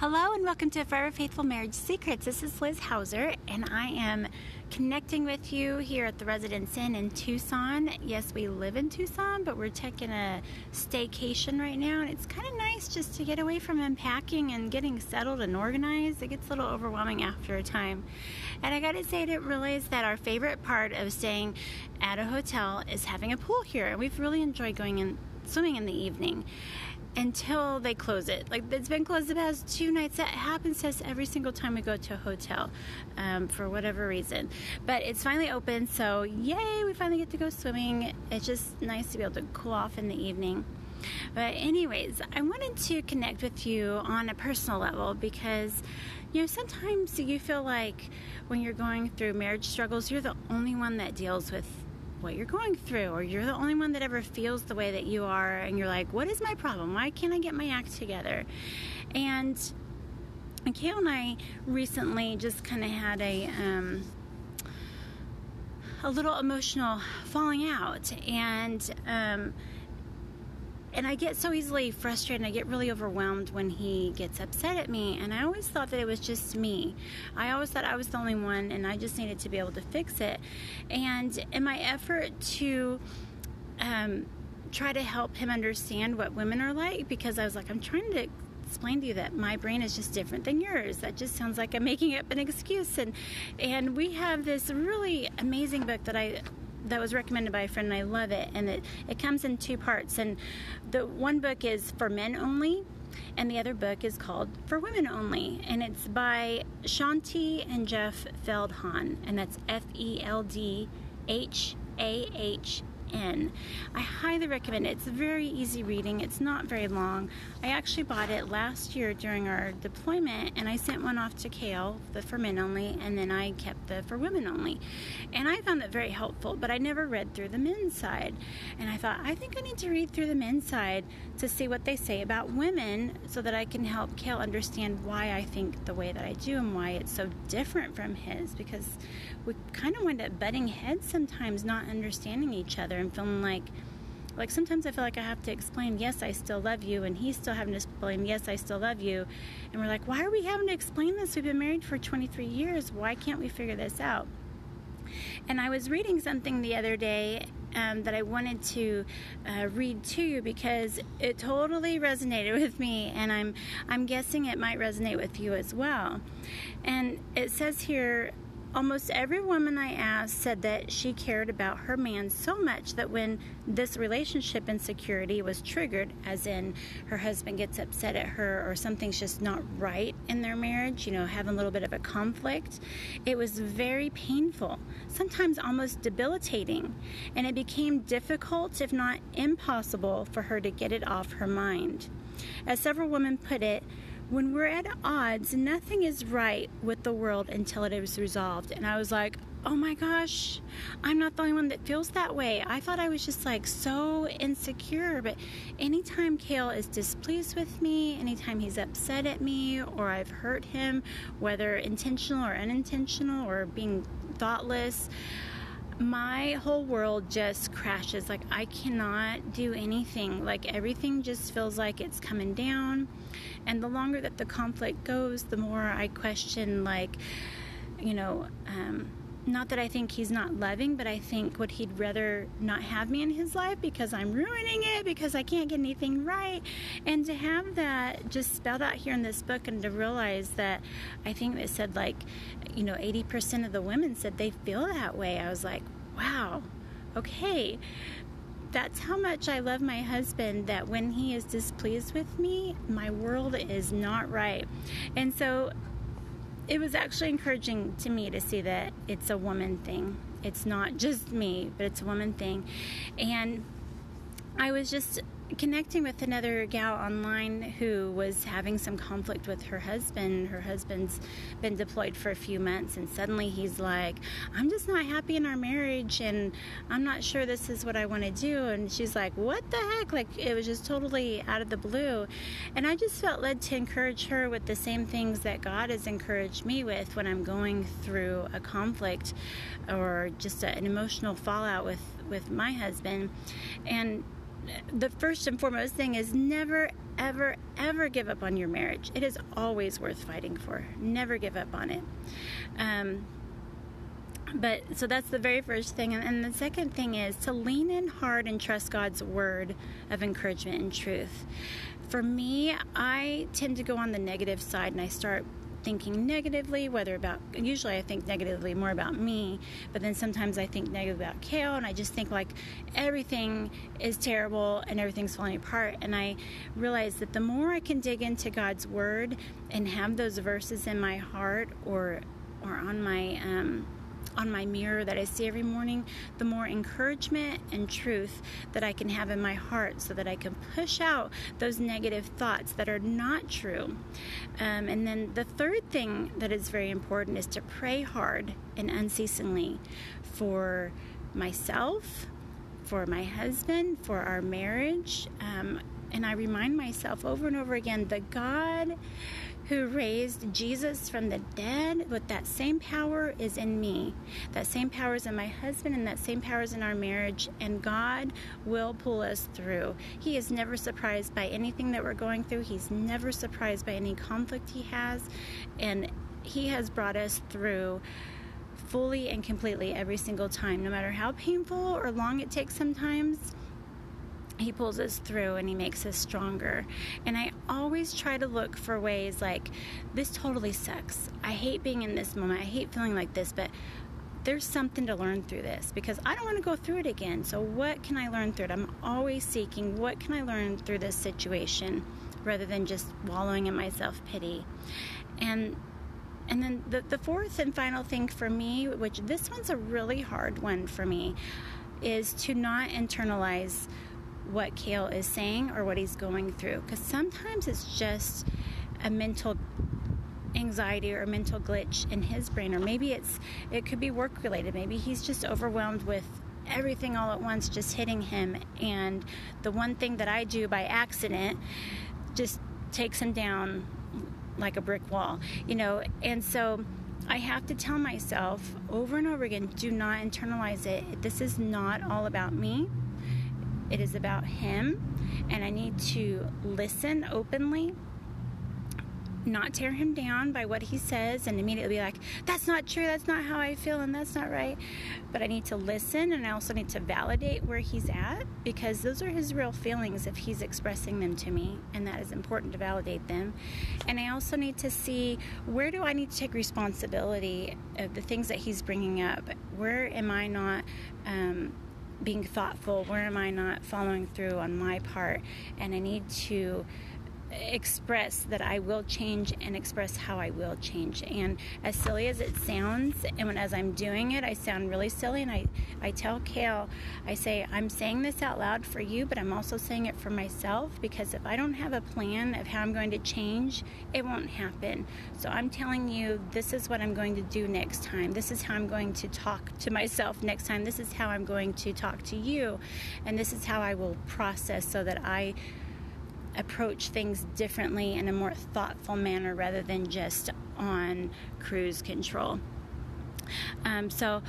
Hello and welcome to Forever Faithful Marriage Secrets. This is Liz Hauser, and I am connecting with you here at the Residence Inn in Tucson. Yes, we live in Tucson, but we're taking a staycation right now, and it's kind of nice just to get away from unpacking and getting settled and organized. It gets a little overwhelming after a time. And I gotta say, I didn't realize that our favorite part of staying at a hotel is having a pool here, and we've really enjoyed going in swimming in the evening until they close it. Like it's been closed the past two nights. That happens to us every single time we go to a hotel um, for whatever reason. But it's finally open, so yay! We finally get to go swimming. It's just nice to be able to cool off in the evening. But anyways, I wanted to connect with you on a personal level because you know sometimes you feel like when you're going through marriage struggles, you're the only one that deals with what you're going through, or you're the only one that ever feels the way that you are, and you're like, what is my problem? Why can't I get my act together? And, Kale and I recently just kind of had a, um, a little emotional falling out, and um, and I get so easily frustrated I get really overwhelmed when he gets upset at me. And I always thought that it was just me. I always thought I was the only one and I just needed to be able to fix it. And in my effort to um, try to help him understand what women are like, because I was like, I'm trying to explain to you that my brain is just different than yours. That just sounds like I'm making up an excuse. And and we have this really amazing book that I that was recommended by a friend and I love it and it, it comes in two parts and the one book is for men only and the other book is called For Women Only, and it's by Shaunti and Jeff Feldhahn, and that's F E L D H A H in. I highly recommend it. It's very easy reading. It's not very long. I actually bought it last year during our deployment and I sent one off to Kale, the for men only, and then I kept the for women only. And I found that very helpful, but I never read through the men's side. And I thought, I think I need to read through the men's side to see what they say about women so that I can help Kale understand why I think the way that I do and why it's so different from his because we kind of wind up butting heads sometimes, not understanding each other and feeling like like sometimes I feel like I have to explain, yes, I still love you, and he's still having to explain, yes, I still love you. And we're like, why are we having to explain this? We've been married for 23 years. Why can't we figure this out? And I was reading something the other day um, that I wanted to uh, read to you because it totally resonated with me, and I'm I'm guessing it might resonate with you as well. And it says here Almost every woman I asked said that she cared about her man so much that when this relationship insecurity was triggered, as in her husband gets upset at her or something's just not right in their marriage, you know, having a little bit of a conflict, it was very painful, sometimes almost debilitating, and it became difficult, if not impossible, for her to get it off her mind. As several women put it, when we're at odds, nothing is right with the world until it is resolved. And I was like, oh my gosh, I'm not the only one that feels that way. I thought I was just like so insecure. But anytime Kale is displeased with me, anytime he's upset at me, or I've hurt him, whether intentional or unintentional, or being thoughtless, my whole world just crashes. Like, I cannot do anything. Like, everything just feels like it's coming down. And the longer that the conflict goes, the more I question, like, you know, um, not that I think he's not loving, but I think would he'd rather not have me in his life because I'm ruining it because I can't get anything right. And to have that just spelled out here in this book and to realize that I think it said like, you know, 80% of the women said they feel that way. I was like, wow, okay. That's how much I love my husband that when he is displeased with me, my world is not right. And so it was actually encouraging to me to see that it's a woman thing. It's not just me, but it's a woman thing. And I was just connecting with another gal online who was having some conflict with her husband. Her husband's been deployed for a few months, and suddenly he's like, I'm just not happy in our marriage, and I'm not sure this is what I want to do. And she's like, What the heck? Like, it was just totally out of the blue. And I just felt led to encourage her with the same things that God has encouraged me with when I'm going through a conflict or just a, an emotional fallout with, with my husband. And the first and foremost thing is never, ever, ever give up on your marriage. It is always worth fighting for. Never give up on it. Um, but so that's the very first thing. And, and the second thing is to lean in hard and trust God's word of encouragement and truth. For me, I tend to go on the negative side and I start thinking negatively, whether about, usually I think negatively more about me, but then sometimes I think negative about Kale, and I just think like everything is terrible and everything's falling apart. And I realize that the more I can dig into God's Word and have those verses in my heart or or on my um, on my mirror that I see every morning, the more encouragement and truth that I can have in my heart so that I can push out those negative thoughts that are not true. Um, and then the third thing that is very important is to pray hard and unceasingly for myself, for my husband, for our marriage. Um, and I remind myself over and over again the God who raised Jesus from the dead, but that same power is in me. That same power is in my husband, and that same power is in our marriage, and God will pull us through. He is never surprised by anything that we're going through, He's never surprised by any conflict He has, and He has brought us through fully and completely every single time, no matter how painful or long it takes sometimes he pulls us through and he makes us stronger. And I always try to look for ways like, this totally sucks. I hate being in this moment. I hate feeling like this, but there's something to learn through this because I don't want to go through it again. So, what can I learn through it? I'm always seeking what can I learn through this situation rather than just wallowing in my self pity. And and then the, the fourth and final thing for me, which this one's a really hard one for me, is to not internalize what Kale is saying or what he's going through. Because sometimes it's just a mental anxiety or mental glitch in his brain, or maybe it's it could be work related. Maybe he's just overwhelmed with everything all at once just hitting him, and the one thing that I do by accident just takes him down like a brick wall, you know. And so I have to tell myself over and over again do not internalize it. This is not all about me. It is about Him, and I need to listen openly, not tear Him down by what He says, and immediately be like, that's not true, that's not how I feel, and that's not right. But I need to listen, and I also need to validate where He's at because those are His real feelings if He's expressing them to me, and that is important to validate them. And I also need to see where do I need to take responsibility of the things that He's bringing up? Where am I not? Um, being thoughtful? Where am I not following through on my part? And I need to express that I will change and express how I will change. And as silly as it sounds, and when as I'm doing it, I sound really silly. And I, I tell Kale, I say, I'm saying this out loud for you, but I'm also saying it for myself because if I don't have a plan of how I'm going to change, it won't happen. So I'm telling you, this is what I'm going to do next time. This is how I'm going to talk to myself next time. This is how I'm going to talk to you. And this is how I will process so that I approach things differently in a more thoughtful manner rather than just on cruise control. Um, so,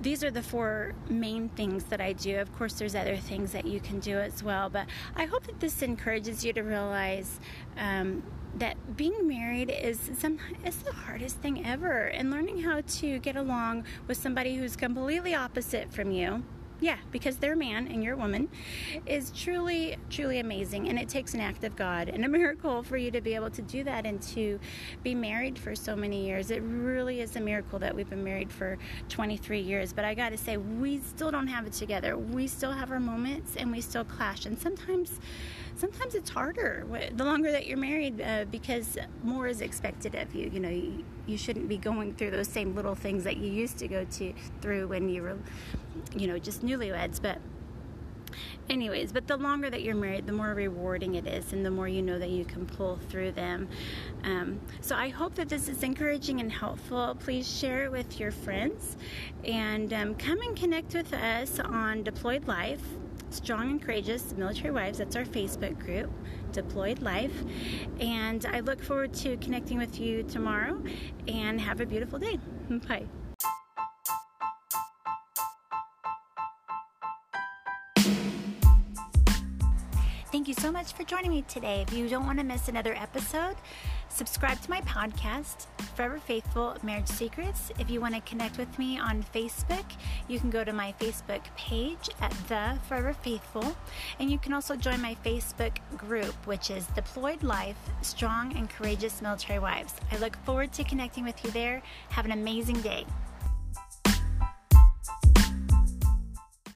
these are the four main things that I do. Of course, there's other things that you can do as well, but I hope that this encourages you to realize um, that being married is some is the hardest thing ever, and learning how to get along with somebody who's completely opposite from you yeah, because their man and your woman is truly, truly amazing. And it takes an act of God and a miracle for you to be able to do that and to be married for so many years. It really is a miracle that we've been married for 23 years. But I got to say, we still don't have it together. We still have our moments and we still clash. And sometimes, sometimes it's harder the longer that you're married uh, because more is expected of you. You know, you, you shouldn't be going through those same little things that you used to go to through when you were you know, just newlyweds, but anyways, but the longer that you're married, the more rewarding it is, and the more you know that you can pull through them. Um, so I hope that this is encouraging and helpful. Please share it with your friends and um, come and connect with us on Deployed Life. Strong and Courageous Military Wives. That's our Facebook group, Deployed Life. And I look forward to connecting with you tomorrow and have a beautiful day. Bye. You so much for joining me today. If you don't want to miss another episode, subscribe to my podcast, Forever Faithful Marriage Secrets. If you want to connect with me on Facebook, you can go to my Facebook page at The Forever Faithful. And you can also join my Facebook group, which is Deployed Life Strong and Courageous Military Wives. I look forward to connecting with you there. Have an amazing day.